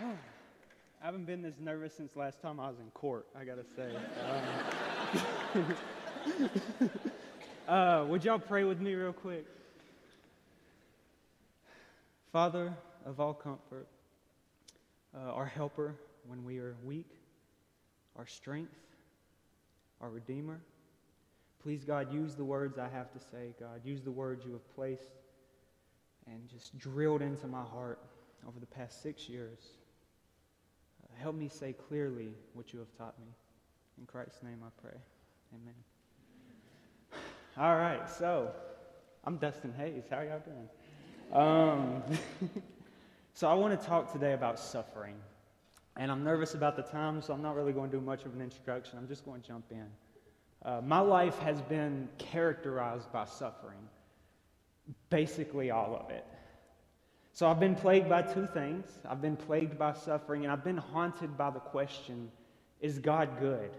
I haven't been this nervous since last time I was in court, I gotta say. Um, uh, would y'all pray with me real quick? Father of all comfort, uh, our helper when we are weak, our strength, our Redeemer. Please, God, use the words I have to say, God. Use the words you have placed and just drilled into my heart over the past six years. Help me say clearly what you have taught me. In Christ's name I pray. Amen. All right, so I'm Dustin Hayes. How are y'all doing? Um, so I want to talk today about suffering. And I'm nervous about the time, so I'm not really going to do much of an introduction. I'm just going to jump in. Uh, my life has been characterized by suffering, basically all of it. So I've been plagued by two things I've been plagued by suffering, and I've been haunted by the question is God good?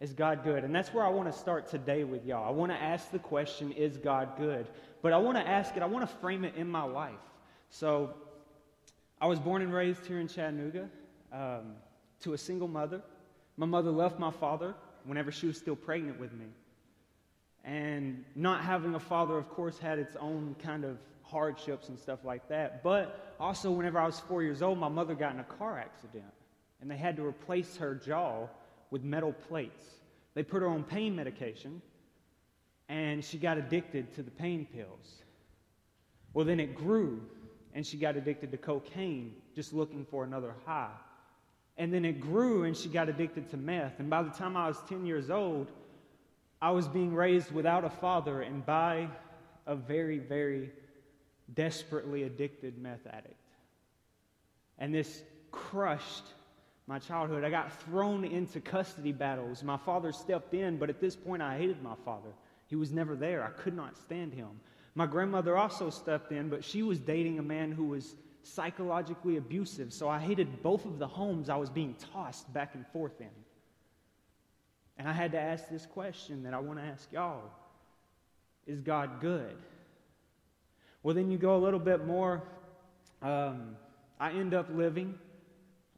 Is God good? And that's where I want to start today with y'all. I want to ask the question, is God good? But I want to ask it, I want to frame it in my life. So I was born and raised here in Chattanooga um, to a single mother. My mother left my father whenever she was still pregnant with me. And not having a father, of course, had its own kind of hardships and stuff like that. But also, whenever I was four years old, my mother got in a car accident, and they had to replace her jaw with metal plates. They put her on pain medication, and she got addicted to the pain pills. Well, then it grew, and she got addicted to cocaine, just looking for another high. And then it grew, and she got addicted to meth. And by the time I was 10 years old, I was being raised without a father and by a very, very desperately addicted meth addict. And this crushed my childhood. I got thrown into custody battles. My father stepped in, but at this point I hated my father. He was never there. I could not stand him. My grandmother also stepped in, but she was dating a man who was psychologically abusive. So I hated both of the homes I was being tossed back and forth in. And I had to ask this question that I want to ask y'all Is God good? Well, then you go a little bit more. Um, I end up living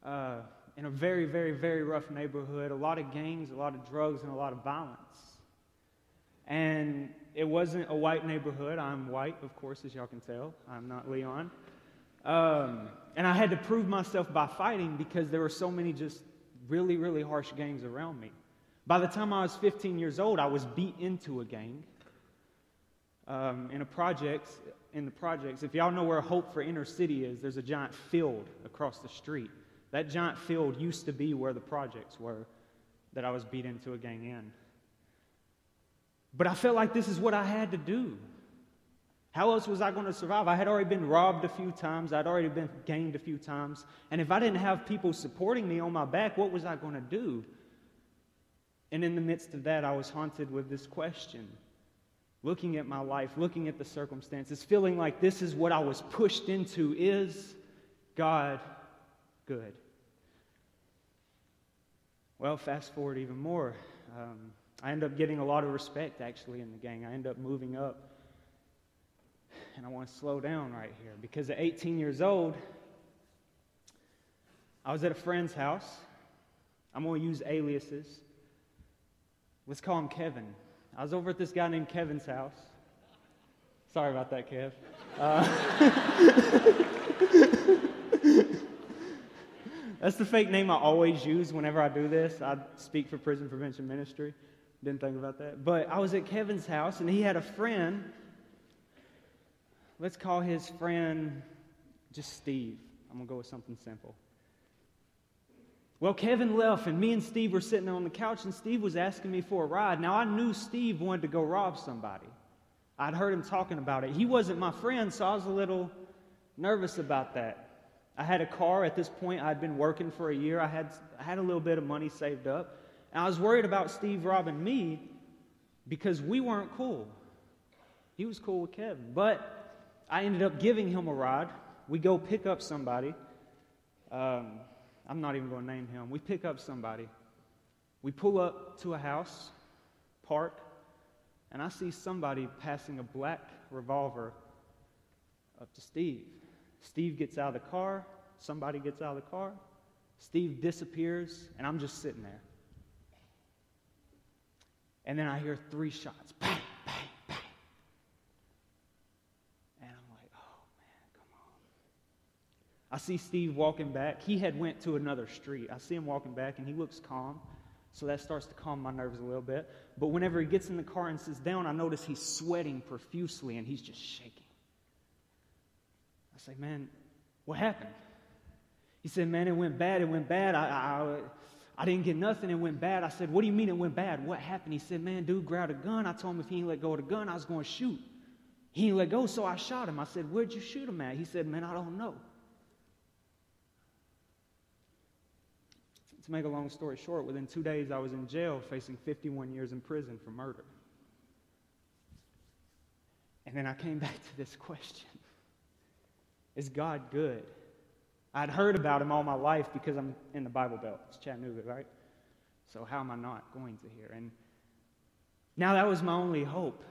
uh, in a very, very, very rough neighborhood, a lot of gangs, a lot of drugs, and a lot of violence. And it wasn't a white neighborhood. I'm white, of course, as y'all can tell. I'm not Leon. Um, and I had to prove myself by fighting because there were so many just really, really harsh gangs around me. By the time I was 15 years old, I was beat into a gang um, in a project. In the projects, if y'all know where Hope for Inner City is, there's a giant field across the street. That giant field used to be where the projects were that I was beat into a gang in. But I felt like this is what I had to do. How else was I going to survive? I had already been robbed a few times, I'd already been gained a few times. And if I didn't have people supporting me on my back, what was I going to do? And in the midst of that, I was haunted with this question looking at my life, looking at the circumstances, feeling like this is what I was pushed into. Is God good? Well, fast forward even more. Um, I end up getting a lot of respect actually in the gang. I end up moving up. And I want to slow down right here because at 18 years old, I was at a friend's house. I'm going to use aliases. Let's call him Kevin. I was over at this guy named Kevin's house. Sorry about that, Kev. Uh, that's the fake name I always use whenever I do this. I speak for Prison Prevention Ministry. Didn't think about that. But I was at Kevin's house, and he had a friend. Let's call his friend just Steve. I'm going to go with something simple. Well, Kevin left, and me and Steve were sitting on the couch, and Steve was asking me for a ride. Now, I knew Steve wanted to go rob somebody. I'd heard him talking about it. He wasn't my friend, so I was a little nervous about that. I had a car at this point. I'd been working for a year. I had, I had a little bit of money saved up. And I was worried about Steve robbing me because we weren't cool. He was cool with Kevin. But I ended up giving him a ride. We go pick up somebody. Um, I'm not even going to name him. We pick up somebody. We pull up to a house, park, and I see somebody passing a black revolver up to Steve. Steve gets out of the car, Somebody gets out of the car. Steve disappears, and I'm just sitting there. And then I hear three shots bang. And I'm like, oh man, come on. I see Steve walking back. He had went to another street. I see him walking back, and he looks calm. So that starts to calm my nerves a little bit. But whenever he gets in the car and sits down, I notice he's sweating profusely and he's just shaking. I say, man, what happened? He said, man, it went bad. It went bad. I, I, I didn't get nothing. It went bad. I said, what do you mean it went bad? What happened? He said, man, dude grabbed a gun. I told him if he didn't let go of the gun, I was going to shoot. He didn't let go, so I shot him. I said, where'd you shoot him at? He said, man, I don't know. To make a long story short, within two days I was in jail facing 51 years in prison for murder. And then I came back to this question Is God good? I'd heard about him all my life because I'm in the Bible Belt. It's Chattanooga, right? So how am I not going to hear? And now that was my only hope.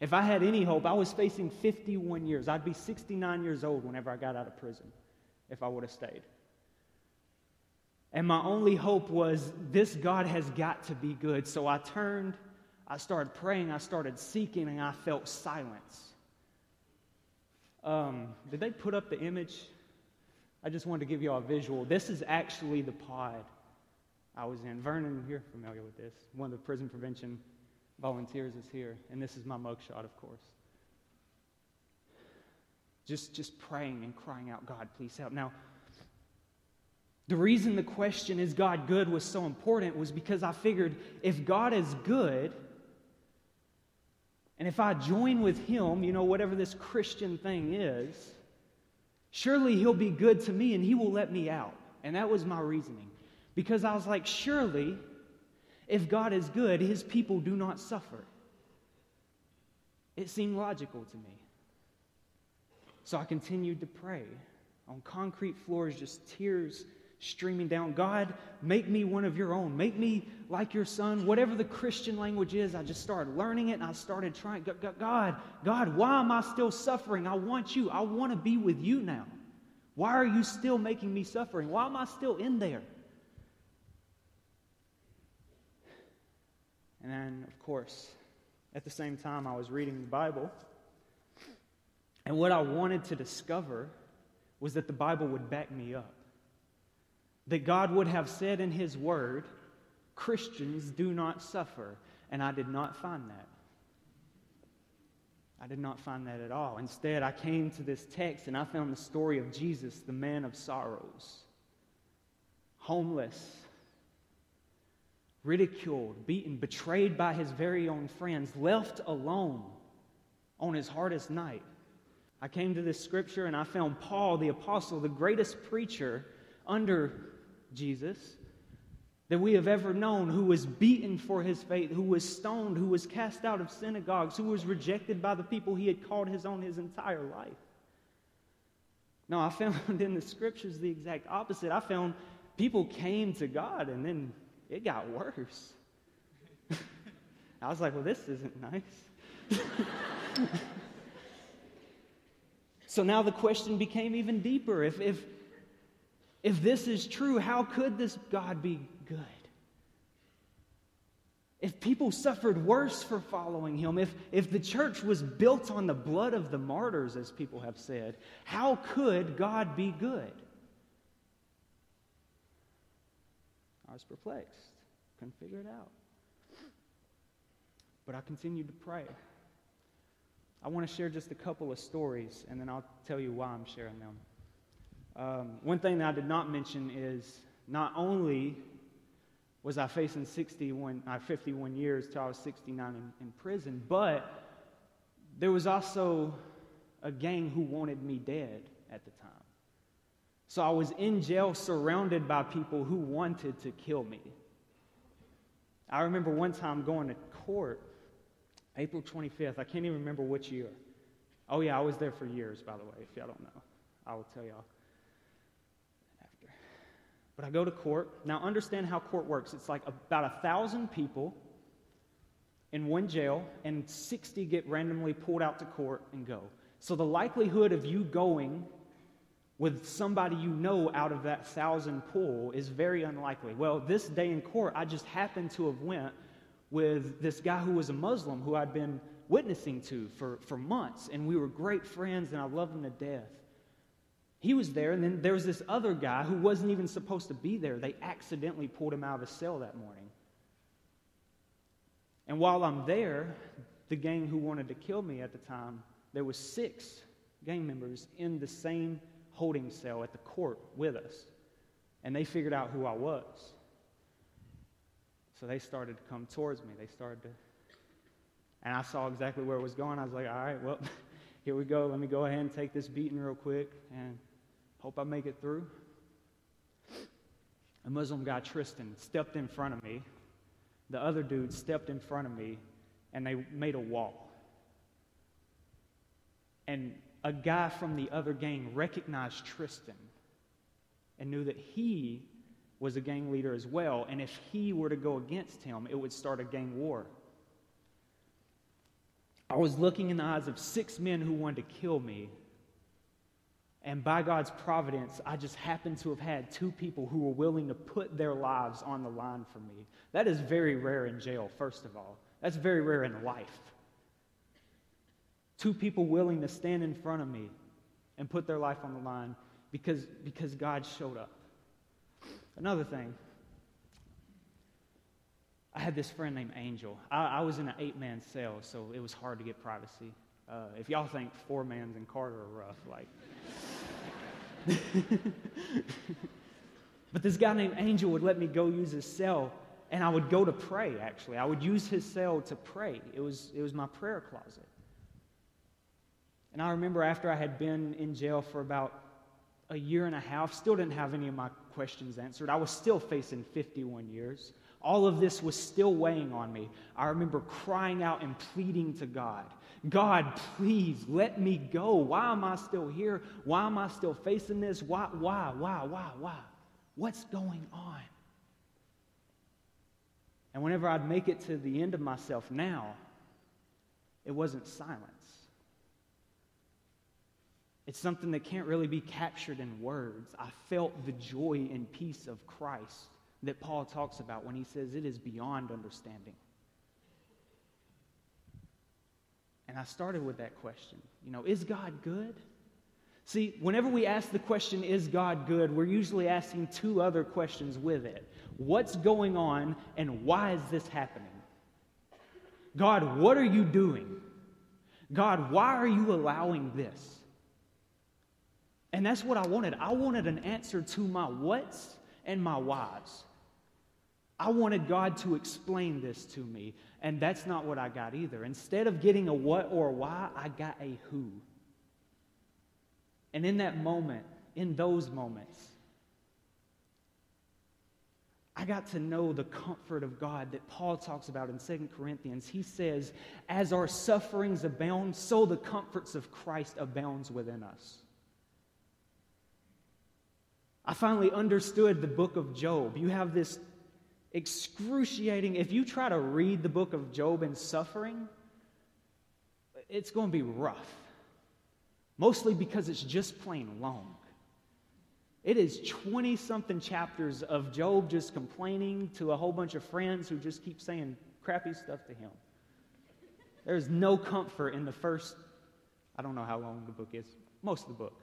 If I had any hope, I was facing 51 years. I'd be 69 years old whenever I got out of prison if I would have stayed. And my only hope was this God has got to be good. So I turned, I started praying, I started seeking, and I felt silence. Um, did they put up the image? I just wanted to give you all a visual. This is actually the pod I was in. Vernon, you're familiar with this. One of the prison prevention volunteers is here, and this is my mugshot, of course. Just, just praying and crying out, God, please help. Now, the reason the question, is God good, was so important was because I figured if God is good, and if I join with Him, you know, whatever this Christian thing is, surely He'll be good to me and He will let me out. And that was my reasoning. Because I was like, surely, if God is good, His people do not suffer. It seemed logical to me. So I continued to pray on concrete floors, just tears streaming down. God, make me one of your own. Make me like your son. Whatever the Christian language is, I just started learning it and I started trying. God, God, why am I still suffering? I want you. I want to be with you now. Why are you still making me suffering? Why am I still in there? And then, of course, at the same time, I was reading the Bible. And what I wanted to discover was that the Bible would back me up that God would have said in His Word, Christians do not suffer. And I did not find that. I did not find that at all. Instead, I came to this text and I found the story of Jesus, the man of sorrows, homeless, ridiculed, beaten, betrayed by his very own friends, left alone on his hardest night. I came to this scripture and I found Paul, the apostle, the greatest preacher under Jesus, that we have ever known, who was beaten for his faith, who was stoned, who was cast out of synagogues, who was rejected by the people he had called his own his entire life. No, I found in the scriptures the exact opposite. I found people came to God and then it got worse. I was like, well, this isn't nice. so now the question became even deeper. If, if, if this is true, how could this God be good? If people suffered worse for following him, if, if the church was built on the blood of the martyrs, as people have said, how could God be good? I was perplexed. Couldn't figure it out. But I continued to pray. I want to share just a couple of stories, and then I'll tell you why I'm sharing them. Um, one thing that I did not mention is not only was I facing 61, uh, 51 years till I was 69 in, in prison, but there was also a gang who wanted me dead at the time. So I was in jail surrounded by people who wanted to kill me. I remember one time going to court, April 25th. I can't even remember which year. Oh, yeah, I was there for years, by the way, if y'all don't know. I will tell y'all. But I go to court. Now, understand how court works. It's like about a thousand people in one jail, and 60 get randomly pulled out to court and go. So the likelihood of you going with somebody you know out of that thousand pool is very unlikely. Well, this day in court, I just happened to have went with this guy who was a Muslim who I'd been witnessing to for, for months, and we were great friends, and I loved him to death. He was there, and then there was this other guy who wasn't even supposed to be there. They accidentally pulled him out of his cell that morning. And while I'm there, the gang who wanted to kill me at the time, there was six gang members in the same holding cell at the court with us. And they figured out who I was. So they started to come towards me. They started to. And I saw exactly where it was going. I was like, all right, well, here we go. Let me go ahead and take this beating real quick and hope I make it through. A Muslim guy, Tristan, stepped in front of me. The other dude stepped in front of me, and they made a wall. And a guy from the other gang recognized Tristan and knew that he was a gang leader as well. And if he were to go against him, it would start a gang war. I was looking in the eyes of six men who wanted to kill me. And by God's providence, I just happened to have had two people who were willing to put their lives on the line for me. That is very rare in jail, first of all. That's very rare in life. Two people willing to stand in front of me and put their life on the line because, because God showed up. Another thing, I had this friend named Angel. I, I was in an eight man cell, so it was hard to get privacy. Uh, if y'all think four mans in Carter are rough, like. but this guy named Angel would let me go use his cell, and I would go to pray, actually. I would use his cell to pray. It was, it was my prayer closet. And I remember after I had been in jail for about a year and a half, still didn't have any of my questions answered. I was still facing 51 years. All of this was still weighing on me. I remember crying out and pleading to God God, please let me go. Why am I still here? Why am I still facing this? Why, why, why, why, why? What's going on? And whenever I'd make it to the end of myself now, it wasn't silence. It's something that can't really be captured in words. I felt the joy and peace of Christ that Paul talks about when he says it is beyond understanding. And I started with that question. You know, is God good? See, whenever we ask the question, is God good, we're usually asking two other questions with it. What's going on and why is this happening? God, what are you doing? God, why are you allowing this? And that's what I wanted. I wanted an answer to my what's and my why's. I wanted God to explain this to me, and that's not what I got either. Instead of getting a what or a why, I got a who. And in that moment, in those moments, I got to know the comfort of God that Paul talks about in 2 Corinthians. He says, As our sufferings abound, so the comforts of Christ abounds within us. I finally understood the book of Job. You have this excruciating, if you try to read the book of Job in suffering, it's going to be rough. Mostly because it's just plain long. It is 20 something chapters of Job just complaining to a whole bunch of friends who just keep saying crappy stuff to him. There's no comfort in the first, I don't know how long the book is, most of the book.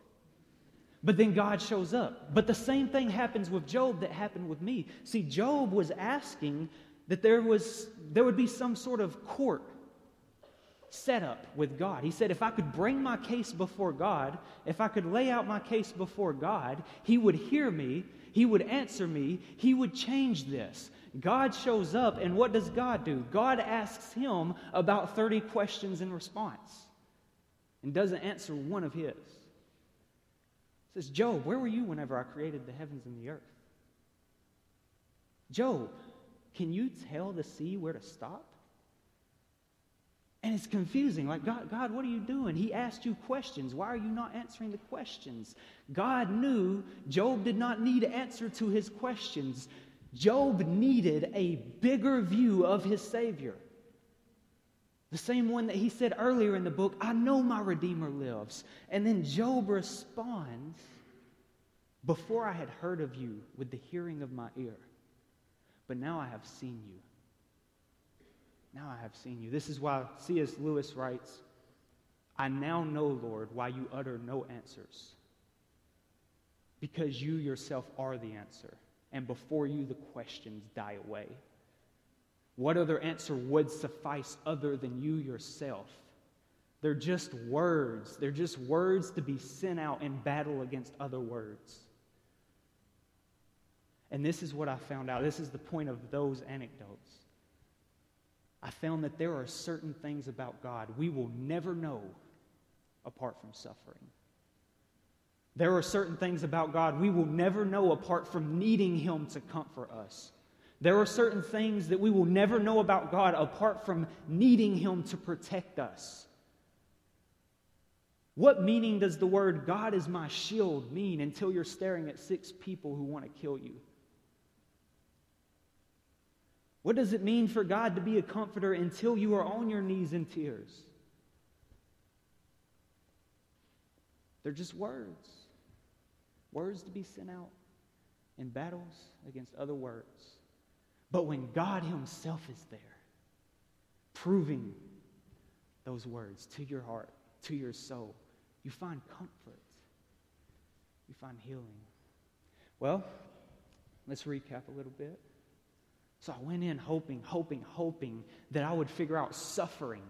But then God shows up. But the same thing happens with Job that happened with me. See, Job was asking that there, was, there would be some sort of court set up with God. He said, if I could bring my case before God, if I could lay out my case before God, He would hear me, He would answer me, He would change this. God shows up, and what does God do? God asks him about 30 questions in response and doesn't answer one of his says, Job, where were you whenever I created the heavens and the earth? Job, can you tell the sea where to stop? And it's confusing. Like, God, God, what are you doing? He asked you questions. Why are you not answering the questions? God knew Job did not need answer to his questions. Job needed a bigger view of his Savior. The same one that he said earlier in the book, I know my Redeemer lives. And then Job responds Before I had heard of you with the hearing of my ear, but now I have seen you. Now I have seen you. This is why C.S. Lewis writes, I now know, Lord, why you utter no answers. Because you yourself are the answer, and before you the questions die away. What other answer would suffice other than you yourself? They're just words. They're just words to be sent out in battle against other words. And this is what I found out. This is the point of those anecdotes. I found that there are certain things about God we will never know apart from suffering. There are certain things about God we will never know apart from needing Him to comfort us. There are certain things that we will never know about God apart from needing Him to protect us. What meaning does the word God is my shield mean until you're staring at six people who want to kill you? What does it mean for God to be a comforter until you are on your knees in tears? They're just words. Words to be sent out in battles against other words. But when God Himself is there, proving those words to your heart, to your soul, you find comfort. You find healing. Well, let's recap a little bit. So I went in hoping, hoping, hoping that I would figure out suffering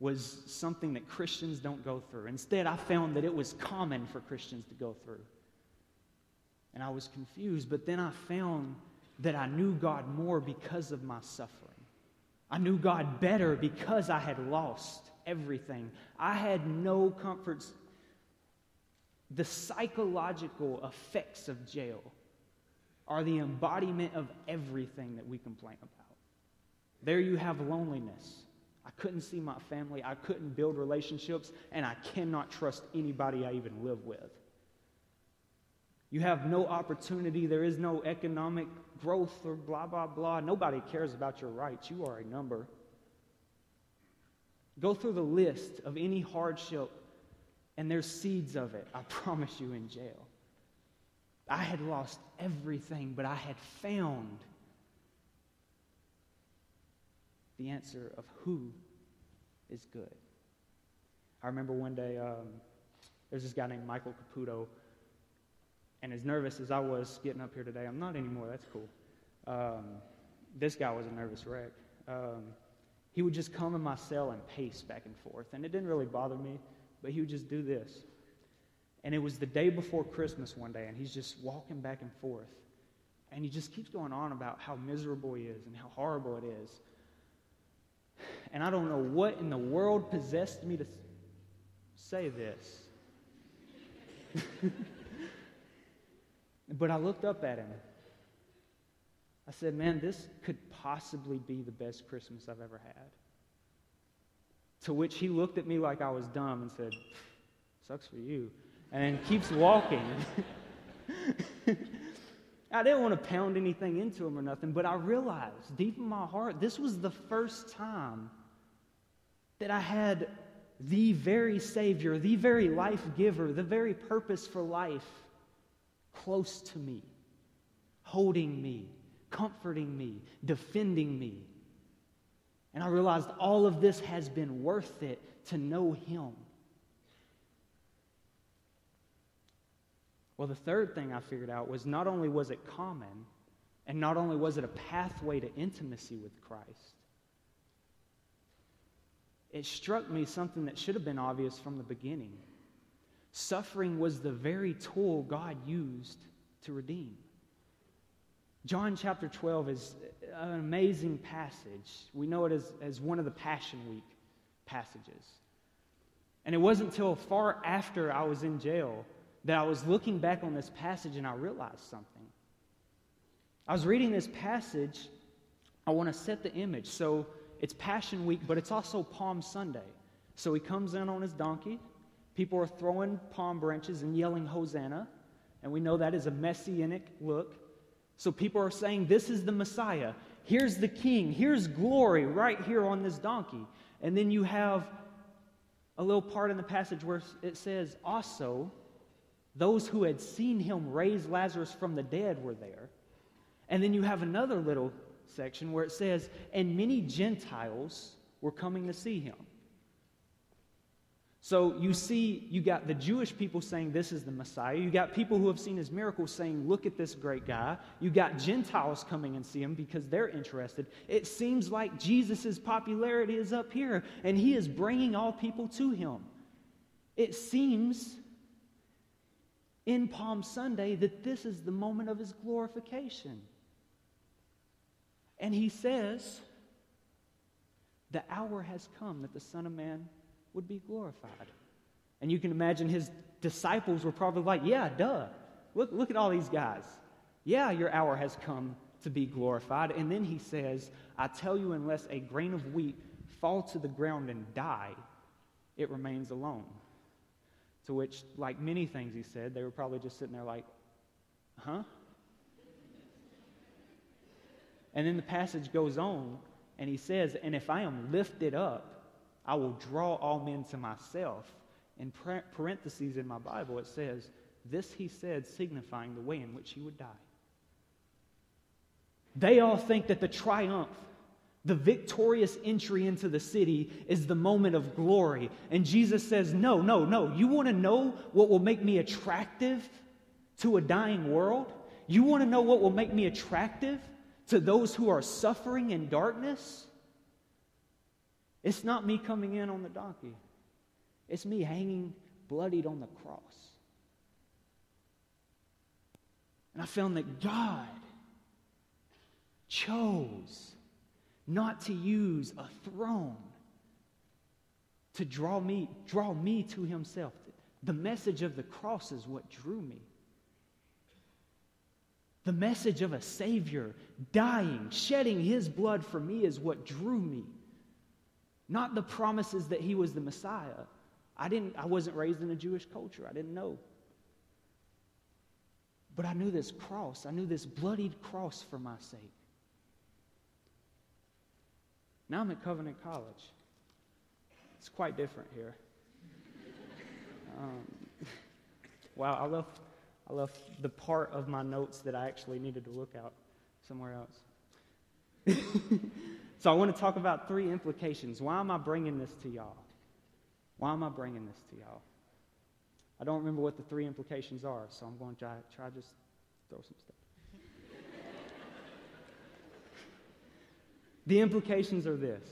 was something that Christians don't go through. Instead, I found that it was common for Christians to go through. And I was confused, but then I found that I knew God more because of my suffering. I knew God better because I had lost everything. I had no comforts. The psychological effects of jail are the embodiment of everything that we complain about. There you have loneliness. I couldn't see my family. I couldn't build relationships, and I cannot trust anybody I even live with. You have no opportunity. There is no economic growth or blah, blah, blah. Nobody cares about your rights. You are a number. Go through the list of any hardship, and there's seeds of it, I promise you, in jail. I had lost everything, but I had found the answer of who is good. I remember one day um, there's this guy named Michael Caputo, and as nervous as I was getting up here today, I'm not anymore. That's cool. Um, this guy was a nervous wreck. Um, he would just come in my cell and pace back and forth, and it didn't really bother me, but he would just do this. And it was the day before Christmas one day, and he's just walking back and forth. And he just keeps going on about how miserable he is and how horrible it is. And I don't know what in the world possessed me to say this. but I looked up at him. I said, Man, this could possibly be the best Christmas I've ever had. To which he looked at me like I was dumb and said, Sucks for you and keeps walking. I didn't want to pound anything into him or nothing, but I realized deep in my heart this was the first time that I had the very Savior, the very life giver, the very purpose for life close to me, holding me, comforting me, defending me. And I realized all of this has been worth it to know Him. Well, the third thing I figured out was not only was it common, and not only was it a pathway to intimacy with Christ, it struck me something that should have been obvious from the beginning. Suffering was the very tool God used to redeem. John chapter 12 is an amazing passage. We know it as, as one of the Passion Week passages. And it wasn't until far after I was in jail that I was looking back on this passage and I realized something. I was reading this passage. I want to set the image. So it's Passion Week, but it's also Palm Sunday. So he comes in on his donkey. People are throwing palm branches and yelling, Hosanna. And we know that is a messianic look. So people are saying, This is the Messiah. Here's the king. Here's glory right here on this donkey. And then you have a little part in the passage where it says, Also, Those who had seen him raise Lazarus from the dead were there. And then you have another little section where it says, and many Gentiles were coming to see him. So you see, you got the Jewish people saying this is the Messiah. You got people who have seen his miracles saying, look at this great guy. You got Gentiles coming and see him because they're interested. It seems like Jesus' popularity is up here and he is bringing all people to him. It seems in Palm Sunday that this is the moment of his glorification. And he says, The hour has come that the Son of Man would be glorified. And you can imagine his disciples were probably like, Yeah, duh. Look, look at all these guys. Yeah, your hour has come to be glorified. And then he says, I tell you, unless a grain of wheat fall to the ground and die, it remains alone. To which, like many things he said, they were probably just sitting there like, huh? And then the passage goes on, and he says, And if I am lifted up, I will draw all men to myself. In parentheses in my Bible, it says, This he said, signifying the way in which he would die. They all think that the triumph, the victorious entry into the city, is the moment of glory. And Jesus says, No, no, no. You want to know what will make me attractive to a dying world? You want to know what will make me attractive to those who are suffering in darkness? It's not me coming in on the donkey, it's me hanging bloodied on the cross. And I found that God chose not to use a throne to draw me, draw me to himself. The message of the cross is what drew me. The message of a Savior dying, shedding his blood for me is what drew me. Not the promises that he was the Messiah. I didn't I wasn't raised in a Jewish culture. I didn't know. But I knew this cross. I knew this bloodied cross for my sake. Now I'm at Covenant College. It's quite different here. Um, wow, I left, I left the part of my notes that I actually needed to look out somewhere else. So I want to talk about three implications. Why am I bringing this to y'all? Why am I bringing this to y'all? I don't remember what the three implications are, so I'm going to try, try just throw some stuff. the implications are this.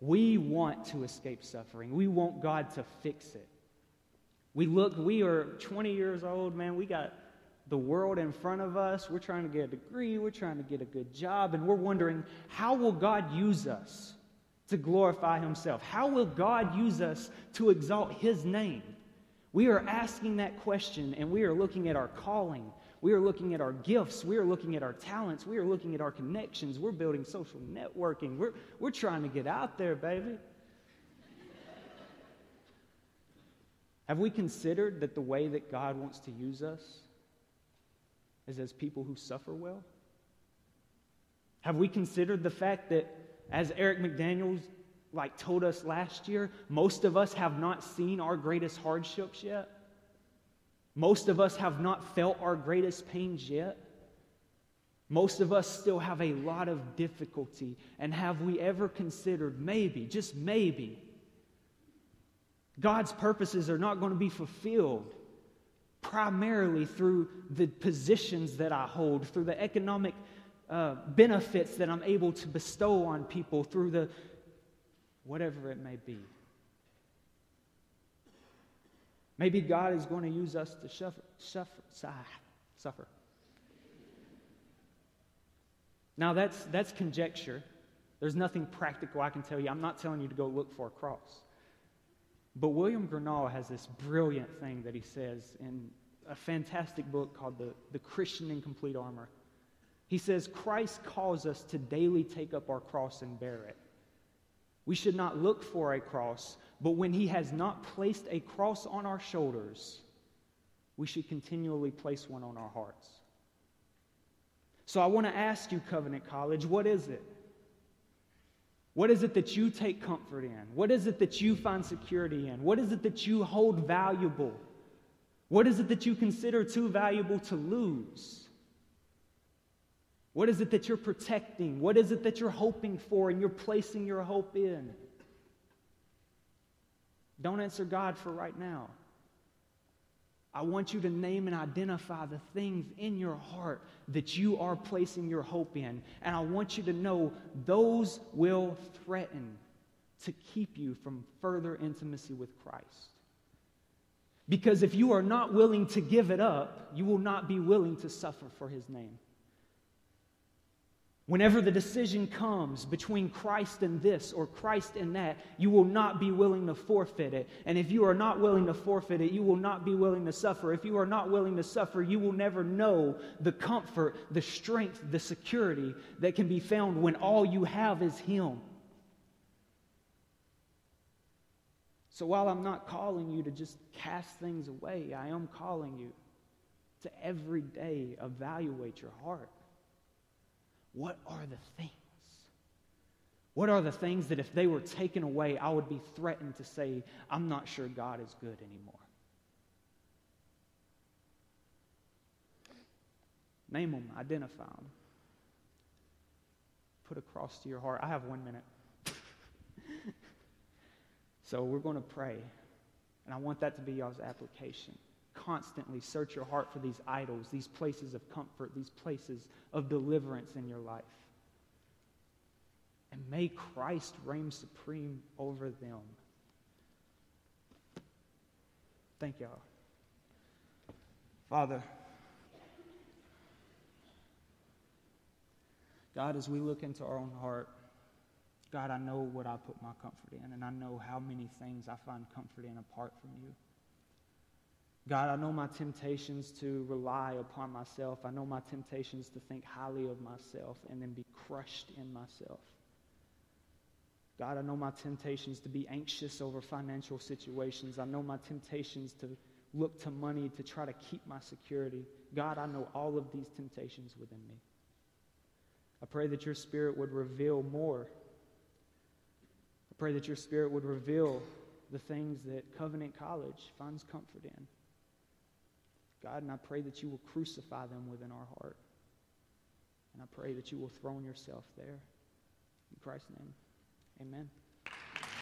We want to escape suffering. We want God to fix it. We look, we are 20 years old, man. We got the world in front of us. We're trying to get a degree, we're trying to get a good job, and we're wondering how will God use us to glorify Himself? How will God use us to exalt His name? We are asking that question, and we are looking at our calling. We are looking at our gifts. We are looking at our talents. We are looking at our connections. We're building social networking. We're, we're trying to get out there, baby. Have we considered that the way that God wants to use us is as people who suffer well? Have we considered the fact that, as Eric McDaniels like told us last year, most of us have not seen our greatest hardships yet? Most of us have not felt our greatest pains yet. Most of us still have a lot of difficulty. And have we ever considered maybe, just maybe, God's purposes are not going to be fulfilled primarily through the positions that I hold, through the economic uh, benefits that I'm able to bestow on people, through the whatever it may be. Maybe God is going to use us to suffer, suffer, suffer. Now, that's, that's conjecture. There's nothing practical I can tell you. I'm not telling you to go look for a cross. But William Gurnall has this brilliant thing that he says in a fantastic book called The, the Christian in Complete Armor. He says, Christ calls us to daily take up our cross and bear it. We should not look for a cross, but when he has not placed a cross on our shoulders, we should continually place one on our hearts. So I want to ask you, Covenant College, what is it? What is it that you take comfort in? What is it that you find security in? What is it that you hold valuable? What is it that you consider too valuable to lose? What is it that you're protecting? What is it that you're hoping for and you're placing your hope in? Don't answer God for right now. I want you to name and identify the things in your heart that you are placing your hope in. And I want you to know those will threaten to keep you from further intimacy with Christ. Because if you are not willing to give it up, you will not be willing to suffer for his name. Whenever the decision comes between Christ and this or Christ and that, you will not be willing to forfeit it. And if you are not willing to forfeit it, you will not be willing to suffer. If you are not willing to suffer, you will never know the comfort, the strength, the security that can be found when all you have is Him. So while I'm not calling you to just cast things away, I am calling you to every day evaluate your heart. What are the things? What are the things that if they were taken away, I would be threatened to say, I'm not sure God is good anymore? Name them, identify them. Put a cross to your heart. I have one minute. so we're going to pray. And I want that to be y'all's application constantly search your heart for these idols, these places of comfort, these places of deliverance in your life. And may Christ reign supreme over them. Thank y'all. Father, God, as we look into our own heart, God, I know what I put my comfort in, and I know how many things I find comfort in apart from you. God, I know my temptations to rely upon myself. I know my temptations to think highly of myself and then be crushed in myself. God, I know my temptations to be anxious over financial situations. I know my temptations to look to money to try to keep my security. God, I know all of these temptations within me. I pray that your Spirit would reveal more. I pray that your Spirit would reveal the things that Covenant College finds comfort in. God, and I pray that you will crucify them within our heart. And I pray that you will throne yourself there. In Christ's name, amen.